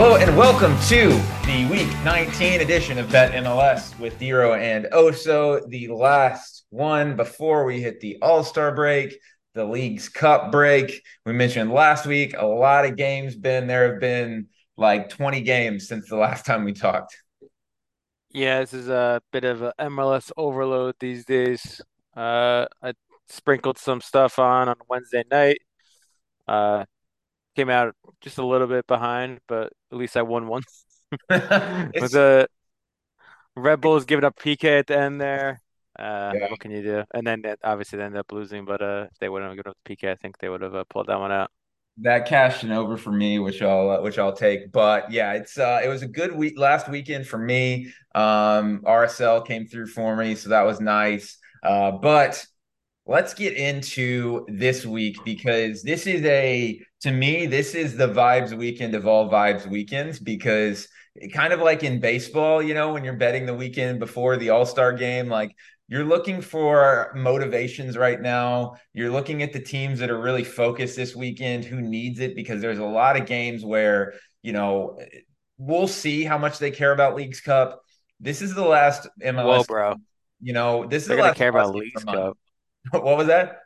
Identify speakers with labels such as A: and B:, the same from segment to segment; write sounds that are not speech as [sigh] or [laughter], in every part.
A: Hello and welcome to the Week 19 edition of Bet MLS with Dero and Oso, the last one before we hit the All Star break, the Leagues Cup break. We mentioned last week a lot of games. Been there have been like 20 games since the last time we talked.
B: Yeah, this is a bit of a MLS overload these days. Uh, I sprinkled some stuff on on Wednesday night. Uh, came out just a little bit behind, but at least I won once. With [laughs] the Red Bulls giving up PK at the end there. Uh,
A: Yeah.
B: what can you do? And then obviously they ended up losing, but uh, if they wouldn't have given up the PK, I think they would have uh, pulled that one out.
A: that cashed in over for me, which I'll uh, which I'll take. But yeah, it's uh, it was a good week last weekend for me. Um, RSL came through for me, so that was nice. Uh, but let's get into this week because this is a to me this is the vibes weekend of all vibes weekends because kind of like in baseball, you know, when you're betting the weekend before the All Star game, like you're looking for motivations right now. You're looking at the teams that are really focused this weekend, who needs it, because there's a lot of games where, you know, we'll see how much they care about Leagues Cup. This is the last MLS.
B: Whoa, bro.
A: You know, this is
B: They're
A: the
B: gonna
A: last
B: care about Leagues. Cup. [laughs]
A: What was that?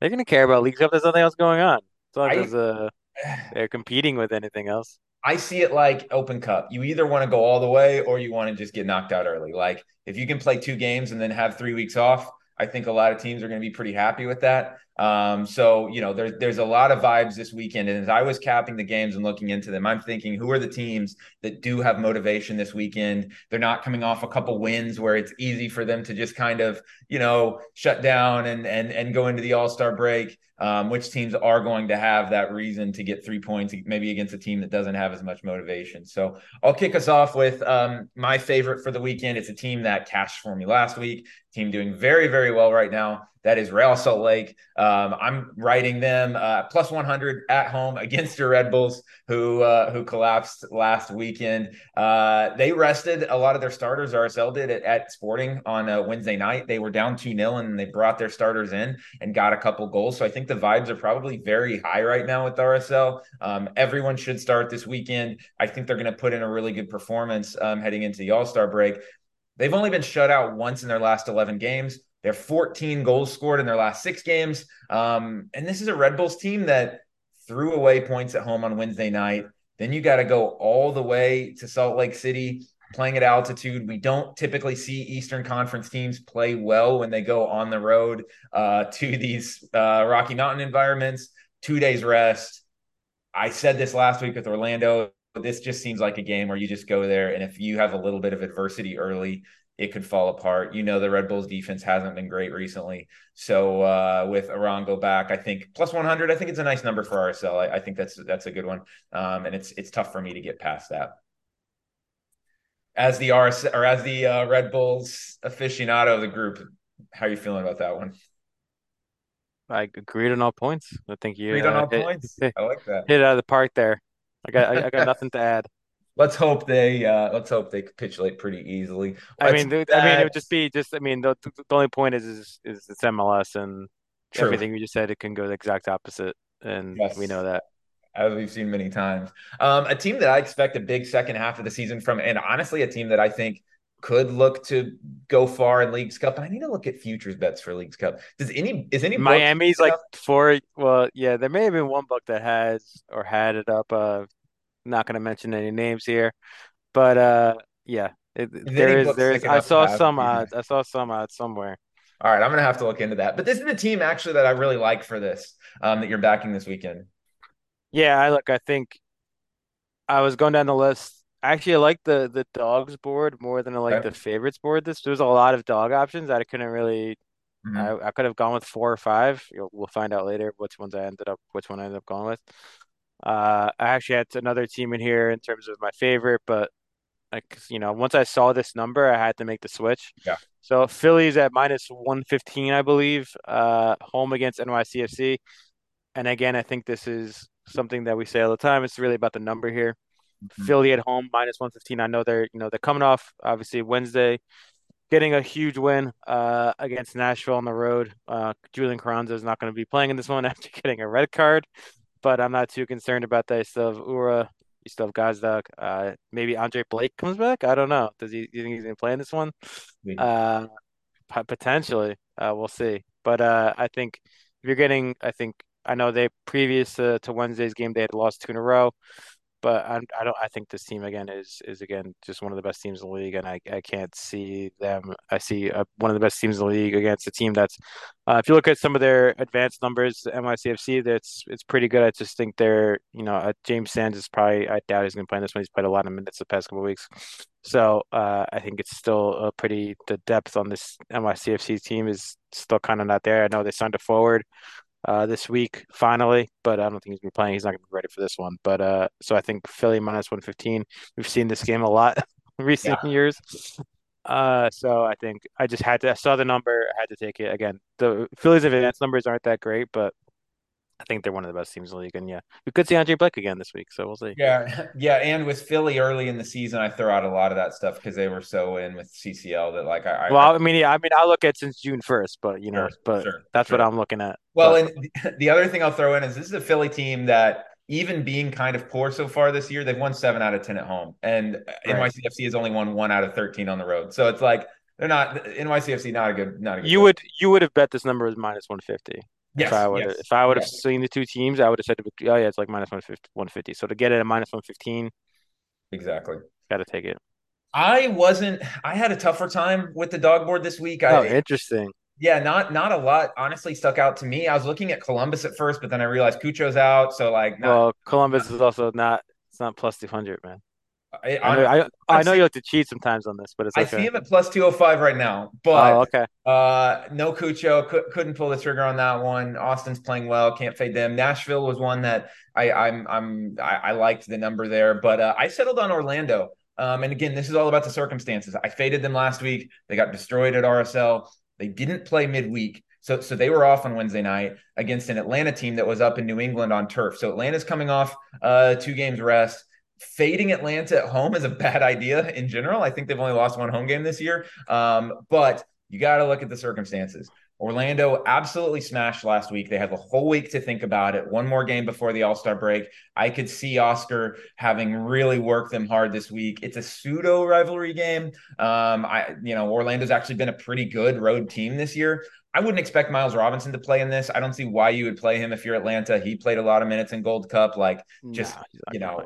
B: They're gonna care about Leagues Cup. There's nothing else going on. As long as uh, [sighs] they're competing with anything else.
A: I see it like Open Cup. You either want to go all the way or you want to just get knocked out early. Like if you can play two games and then have three weeks off, I think a lot of teams are going to be pretty happy with that. Um, so you know, there's there's a lot of vibes this weekend, and as I was capping the games and looking into them, I'm thinking, who are the teams that do have motivation this weekend? They're not coming off a couple wins where it's easy for them to just kind of you know shut down and and and go into the All Star break. Um, which teams are going to have that reason to get three points, maybe against a team that doesn't have as much motivation. So I'll kick us off with um, my favorite for the weekend. It's a team that cashed for me last week. Team doing very, very well right now. That is Real Salt Lake. Um, I'm writing them uh, plus 100 at home against your Red Bulls, who uh, who collapsed last weekend. Uh, they rested a lot of their starters. RSL did at, at Sporting on Wednesday night. They were down 2 0 and they brought their starters in and got a couple goals. So I think the vibes are probably very high right now with RSL. Um, everyone should start this weekend. I think they're going to put in a really good performance um, heading into the All Star break. They've only been shut out once in their last 11 games. They're 14 goals scored in their last six games. Um, and this is a Red Bulls team that threw away points at home on Wednesday night. Then you got to go all the way to Salt Lake City playing at altitude. We don't typically see Eastern Conference teams play well when they go on the road uh, to these uh, Rocky Mountain environments. Two days rest. I said this last week with Orlando. But this just seems like a game where you just go there, and if you have a little bit of adversity early, it could fall apart. You know, the Red Bulls defense hasn't been great recently. So uh, with Arango back, I think plus 100, I think it's a nice number for RSL. I, I think that's that's a good one. Um, and it's it's tough for me to get past that. As the RS or as the uh, Red Bulls aficionado of the group, how are you feeling about that one?
B: I agreed on all points. I think you
A: Read on
B: uh,
A: all
B: hit,
A: points.
B: hit
A: I like that.
B: it out of the park there. I got I, I got nothing to add. [laughs]
A: Let's hope they uh, let's hope they capitulate pretty easily.
B: I
A: Let's
B: mean,
A: do
B: I mean, it would just be just. I mean, the, the only point is is is it's MLS and
A: True.
B: everything we just said. It can go the exact opposite, and
A: Yes.
B: we know that.
A: as we've seen many times. Um, a team that I expect a big second half of the season from, and honestly, a team that I think could look to go far in Leagues Cup. But I need to look at futures bets for Leagues Cup. Does any is any
B: Miami's like four. Well, yeah, there may have been one book that has or had it up. Uh, not going to mention any names here, but uh, yeah, it, there
A: any
B: is there is. I saw some odds. I saw some odds somewhere.
A: All right, I'm gonna have to look into that. But this is the team actually that I really like for this um, that you're backing this weekend.
B: Yeah, I look. I think I was going down the list. Actually, I like the the dogs board more than I like the favorites board. This there's a lot of dog options that I couldn't really.
A: Mhm.
B: I, I could have gone with four or five. You'll, we'll find out later which ones I ended up, which one I ended up going with. Uh, I actually had another team in here in terms of my favorite, but like you know, once I saw this number, I had to make the switch.
A: Yeah.
B: So Phillies at minus one fifteen, I believe, uh, home against NYCFC. And again, I think this is something that we say all the time. It's really about the number here.
A: Mhm.
B: Philly at home minus 115. I know they're, you know, they're coming off obviously Wednesday, getting a huge win uh, against Nashville on the road. Uh, Julian Carranza is not going to be playing in this one [laughs] after getting a red card, but I'm not too concerned about that. You still have Uhre You still have Gazdag. Uh, maybe Andre Blake comes back. I don't know. Does he? Do you think he's gonna play in this one? Uh, potentially. Uh, we'll see. But uh, I think if you're getting, I think I know they previous uh, to Wednesday's game they had lost two in a row but I, I don't. I think this team again is is again just one of the best teams in the league, and I, I can't see them. I see uh, one of the best teams in the league against a team that's. Uh, if you look at some of their advanced numbers, NYCFC, that's it's pretty good. I just think they're you know uh, James Sands is probably I doubt he's going to play in this one. He's played a lot of minutes the past couple weeks, so uh, I think it's still a pretty the depth on this NYCFC team is still kind of not there. I know they signed a forward uh, this week finally, but I don't think he's gonna be playing. He's not gonna be ready for this one. But uh, so I think Philly minus one fifteen. We've seen this game a lot [laughs] recent yeah. years. Uh, so I think I just had to. I saw the number. I had to take it again. The Phillies advance numbers aren't that great, but I think they're one of the best teams in the league. And yeah, we could see Andre Blake again this week. So we'll see.
A: Yeah. [laughs] Yeah. And with Philly early in the season, I throw out a lot of that stuff because they were so in with CCL that like I,
B: well, I, I mean, yeah, I mean, I look at since June 1st, but you know, sure, but sure, that's sure. what I'm looking at.
A: Well,
B: but,
A: and [laughs] the other thing I'll throw in is this is a Philly team that even being kind of poor so far this year, they've won seven out of 10 at home. And uh, right. NYCFC has only won one out of 13 on the road. So it's like, they're not NYCFC, not a good, not a good.
B: You would, you would have bet this number was minus 150. Yes, if I would yes, if I would have yes. seen the two teams, I would have said, "Oh yeah, it's like minus 150, 150." So to get it at minus one fifteen,
A: exactly,
B: got to take it.
A: I wasn't. I had a tougher time with the dog board this week.
B: Oh,
A: I,
B: interesting.
A: Yeah, not not a lot. Honestly, stuck out to me. I was looking at Columbus at first, but then I realized Cucho's out. So like,
B: not, well, Columbus not, is also not. It's not plus two hundred, man. I, I, know, I, I know you like to cheat sometimes on this, but it's. Okay.
A: I see him at plus two hundred five right now, but oh, okay. Uh, no Cucho could, not pull the trigger on that one. Austin's playing well, can't fade them. Nashville was one that I I'm I'm I, I liked the number there, but uh, I settled on Orlando. Um, and again, this is all about the circumstances. I faded them last week. They got destroyed at RSL. They didn't play midweek. So, so they were off on Wednesday night against an Atlanta team that was up in New England on turf. So Atlanta's coming off uh, two games rest fading Atlanta at home is a bad idea in general. I think they've only lost one home game this year. Um, but you got to look at the circumstances. Orlando absolutely smashed last week. They had the whole week to think about it. One more game before the All Star break. I could see Oscar having really worked them hard this week. It's a pseudo rivalry game. Um, I, you know, Orlando's actually been a pretty good road team this year. I wouldn't expect Miles Robinson to play in this. I don't see why you would play him if you're Atlanta. He played a lot of minutes in Gold Cup. Like, just nah, you know,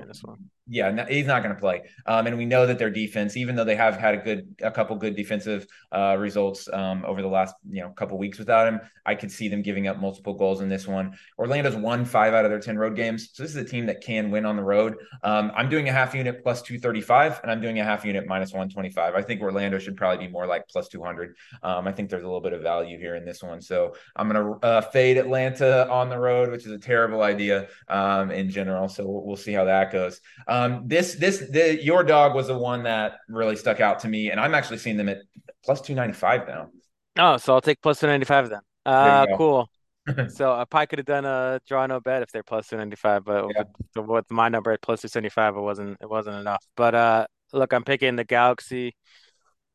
A: yeah, no, he's not going to play. Um, and we know that their defense, even though they have had a good, a couple good defensive uh, results um, over the last, you know, couple weeks without him, I could see them giving up multiple goals in this one. Orlando's won five out of their ten road games, so this is a team that can win on the road. Um, I'm doing a half unit plus two thirty five, and I'm doing a half unit minus one twenty five. I think Orlando should probably be more like plus two hundred. Um, I think there's a little bit of value here in this one, so I'm going to uh, fade Atlanta on the road, which is a terrible idea um, in general. So we'll, we'll see how that goes. Um, this this the your dog was the one that really stuck out to me, and I'm actually seeing them at plus two ninety five now.
B: Oh, so I'll take plus two ninety five then. Uh, cool. [laughs] so I probably could have done a draw no bet if they're plus two ninety five, but yeah. with, with, my number at plus two seventy five, it wasn't it wasn't enough. But uh, look, I'm picking the Galaxy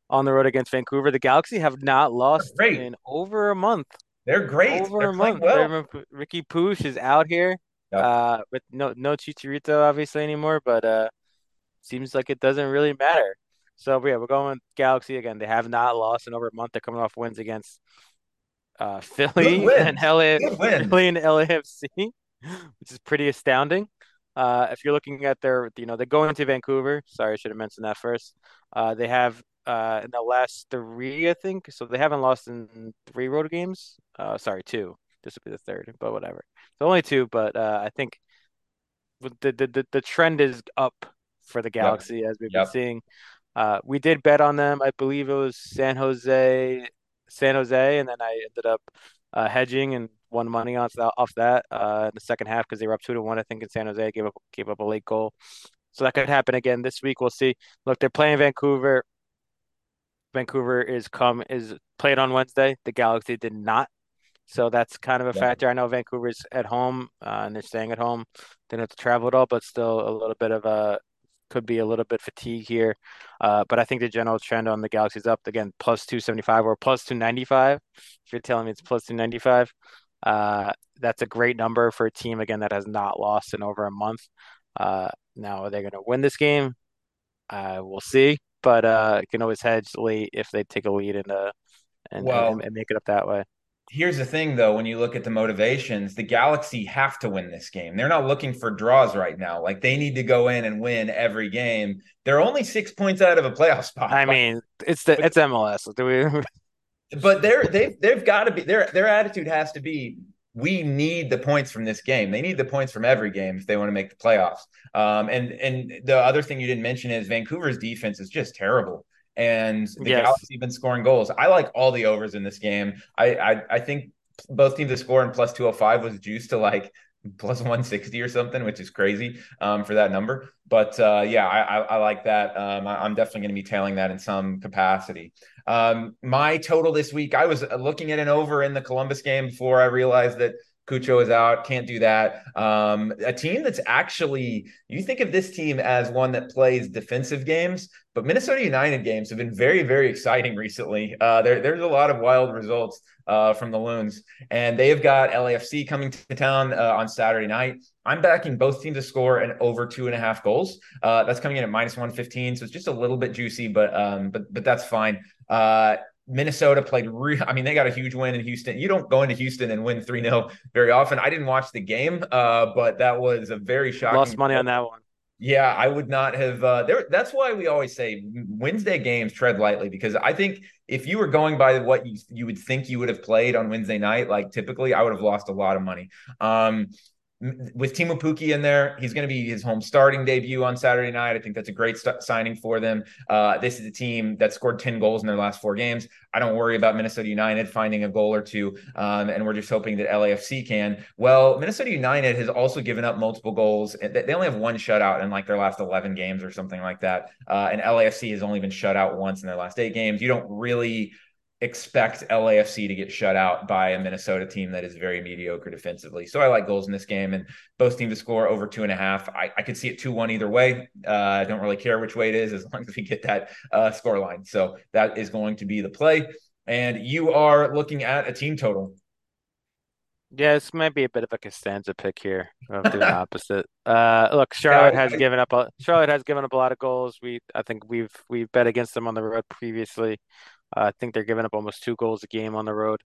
B: on the road against Vancouver. The Galaxy have not lost in over a month.
A: They're great.
B: Over
A: They're
B: a month. Well. Riqui Puig is out here. Yep. Uh, with no no Chicharito obviously anymore, but uh, seems like it doesn't really matter. So yeah, we're going Galaxy again. They have not lost in over a month. They're coming off wins against uh, [laughs] Philly and LA, Philly and LAFC, which is pretty astounding. Uh, if you're looking at their, you know, they're going to Vancouver. Sorry, I should have mentioned that first. Uh, they have uh, in the last three, I think. So they haven't lost in three road games. Uh, sorry, two. This would be the third, but whatever. So only two, but uh, I think the, the the trend is up for the Galaxy yep. as we've yep. been seeing. Uh, we did bet on them. I believe it was San Jose, San Jose, and then I ended up uh, hedging and won money off that, off that uh, in the second half because they were up two to one. I think in San Jose gave up gave up a late goal, so that could happen again this week. We'll see. Look, they're playing Vancouver. Vancouver is come is played on Wednesday. The Galaxy did not. So that's kind of a yeah. factor. I know Vancouver's at home uh, and they're staying at home. They don't have to travel at all, but still a little bit of a could be a little bit fatigue here. Uh, but I think the general trend on the Galaxy's up again, plus 275 or plus 295. If you're telling me it's plus 295, uh, that's a great number for a team again that has not lost in over a month. Uh, Now, are they going to win this game? Uh, we'll see. But uh, can always hedge late if they take a lead and uh, and, and,
A: Well,
B: and make it up that way.
A: Here's the thing though, when you look at the motivations, the Galaxy have to win this game. They're not looking for draws right now. Like they need to go in and win every game. They're only six points out of a playoff spot.
B: I mean, it's the it's MLS. Do we? [laughs]
A: but they're they've they've got to be their their attitude has to be we need the points from this game. They need the points from every game if they want to make the playoffs. Um, and and the other thing you didn't mention is Vancouver's defense is just terrible. And the
B: Yes.
A: Galaxy been scoring goals. I like all the overs in this game. I I, I think both teams to score in plus 205 was juiced to like plus 160 or something, which is crazy um, for that number. But uh, yeah, I, I, I like that. Um, I, I'm definitely going to be tailing that in some capacity. Um, my total this week, I was looking at an over in the Columbus game before I realized that Cucho is out. Can't do that. Um, a team that's actually, you think of this team as one that plays defensive games, but Minnesota United games have been very, very exciting recently. Uh, there, there's a lot of wild results uh, from the Loons, and they have got LAFC coming to town uh, on Saturday night. I'm backing both teams to score and over two and a half goals. Uh, that's coming in at minus 115, so it's just a little bit juicy, but um, but but that's fine. Minnesota played re- I mean, they got a huge win in Houston. You don't go into Houston and win 3-0 very often. I didn't watch the game, uh, but that was a very shocking
B: Lost money on that one.
A: yeah, I would not have. Uh, there, that's why we always say Wednesday games tread lightly because I think if you were going by what you you would think you would have played on Wednesday night, like typically, I would have lost a lot of money. Um, with Teemu Pukki in there, he's going to be his home starting debut on Saturday night. I think that's a great st- signing for them. Uh, this is a team that scored 10 goals in their last four games. I don't worry about Minnesota United finding a goal or two, um, and we're just hoping that LAFC can. Well, Minnesota United has also given up multiple goals. They only have one shutout in like their last 11 games or something like that. Uh, and LAFC has only been shut out once in their last eight games. You don't really expect LAFC to get shut out by a Minnesota team that is very mediocre defensively. So I like goals in this game and both teams to score over two and a half. I, I could see it 2 1 either way. Uh, I don't really care which way it is as long as we get that uh, score line. So that is going to be the play. And you are looking at a team total.
B: Yeah, this might be a bit of a Costanza pick here of doing the [laughs] opposite. Uh, look, Charlotte has given up a Charlotte has given up a lot of goals. We I think we've we've bet against them on the road previously. Uh, I think they're giving up almost two goals a game on the road.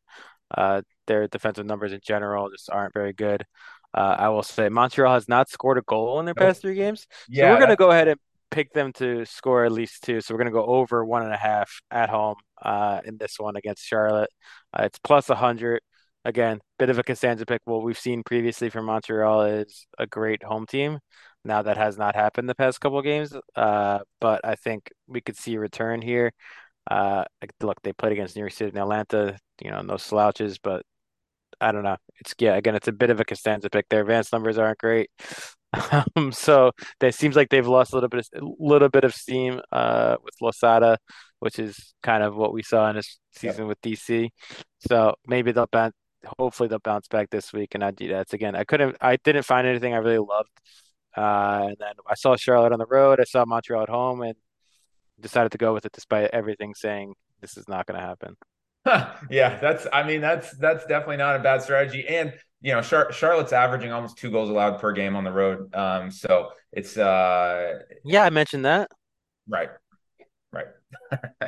B: Uh, their defensive numbers in general just aren't very good. Uh, I will say Montreal has not scored a goal in their past three games. So
A: Yeah,
B: we're gonna go ahead and pick them to score at least two. So we're gonna go over one and a half at home uh, in this one against Charlotte. Uh, it's plus a hundred. Again, bit of a Costanza pick. What we've seen previously from Montreal is a great home team. Now that has not happened the past couple of games, uh, but I think we could see a return here. Uh, look, they played against New York City and Atlanta, you know, no slouches, but I don't know. It's yeah, again, it's a bit of a Costanza pick. Their advanced numbers aren't great. [laughs] Um, so it seems like they've lost a little bit of, a little bit of steam uh with Losada, which is kind of what we saw in this season with DC. So maybe they'll bounce hopefully they'll bounce back this week and I do that again. I couldn't I didn't find anything I really loved. Uh and then I saw Charlotte on the road, I saw Montreal at home and decided to go with it despite everything saying this is not gonna happen. [laughs]
A: yeah, that's. I mean, that's that's definitely not a bad strategy. And you know, Char- Charlotte's averaging almost two goals allowed per game on the road. Um, so it's uh,
B: Yeah, I mentioned that.
A: right, right. [laughs]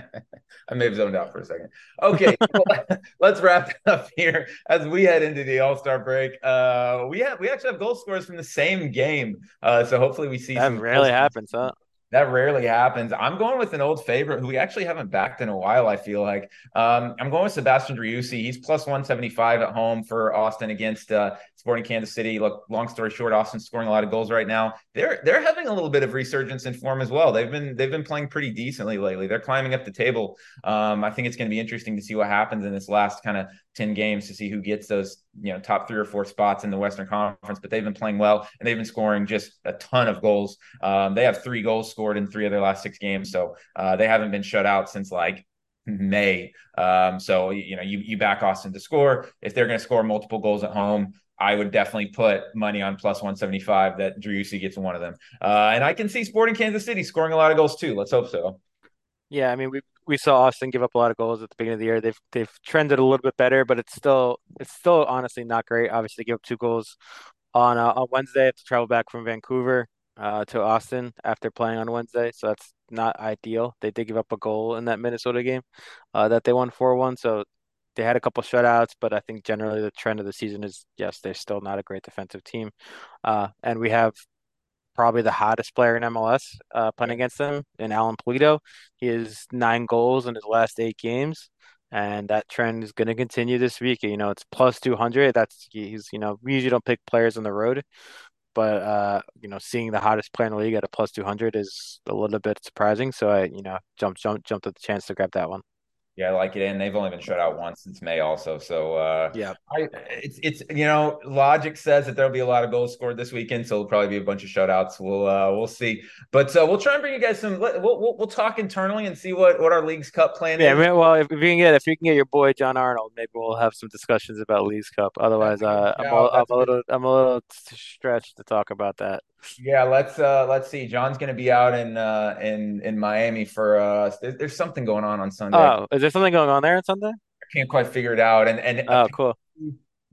A: I may have zoned out for a second. Okay, well, [laughs] let's wrap up here as we head into the All Star break. Uh, we have we actually have goal scores from the same game. Uh, so hopefully we see
B: That
A: some goals-
B: happens, huh?
A: That rarely happens. I'm going with an old favorite who we actually haven't backed in a while. I feel like um, I'm going with Sebastian Driussi. He's plus 175 at home for Austin against uh, Sporting Kansas City. Look, long story short, Austin's scoring a lot of goals right now. They're they're having a little bit of resurgence in form as well. They've been they've been playing pretty decently lately. They're climbing up the table. Um, I think it's going to be interesting to see what happens in this last kind of 10 games to see who gets those you know top three or four spots in the Western Conference. But they've been playing well and they've been scoring just a ton of goals. Um, they have three goals scored in three of their last six games, so uh, they haven't been shut out since like May. Um, so you know you you back Austin to score if they're going to score multiple goals at home. I would definitely put money on plus 175 that Driussi gets one of them. Uh, and I can see Sporting Kansas City scoring a lot of goals too. Let's hope so.
B: Yeah, I mean we we saw Austin give up a lot of goals at the beginning of the year. They've they've trended a little bit better, but it's still it's still honestly not great. Obviously, they give up two goals on uh, on Wednesday. Have to travel back from Vancouver. uh, to Austin after playing on Wednesday, so that's not ideal. They did give up a goal in that Minnesota game uh, that they won 4-1, so they had a couple shutouts, but I think generally the trend of the season is yes, they're still not a great defensive team. Uh, and we have probably the hottest player in MLS uh, playing against them in Alan Pulido. He has nine goals in his last eight games. And that trend is going to continue this week. You know, it's plus 200. That's he's, you know, we usually don't pick players on the road, but, uh, you know, seeing the hottest player in the league at a plus 200 is a little bit surprising. So I, you know, jumped, jumped, jumped at the chance to grab that one.
A: Yeah, I like it, and they've only been shut out once since May, also. So, uh,
B: yeah,
A: I, it's it's you know, logic says that there'll be a lot of goals scored this weekend, so it'll probably be a bunch of shutouts. We'll uh, we'll see, but uh, we'll try and bring you guys some. We'll, we'll, we'll talk internally and see what what our league's cup plan
B: yeah,
A: is.
B: Yeah, well, if, if you can get if you can get your boy John Arnold, maybe we'll have some discussions about Leagues Cup. Otherwise, uh, [laughs] I'm, a, I'm a little I'm a little stretched to talk about that.
A: Yeah, let's uh let's see. John's gonna be out in uh in in Miami for uh there's, there's something going on on Sunday.
B: Oh, is there something going on there on Sunday?
A: I can't quite figure it out. And and
B: oh, cool.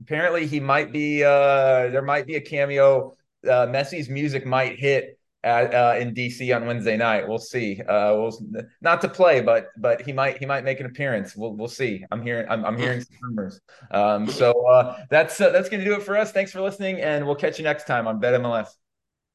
A: Apparently he might be uh there might be a cameo. Uh Messi's music might hit at, uh, in DC on Wednesday night. We'll see. Uh, we'll not to play, but but he might he might make an appearance. We'll we'll see. I'm hearing I'm, I'm hearing some rumors. Um, so uh, that's uh, that's gonna do it for us. Thanks for listening, and we'll catch you next time on Bet MLS.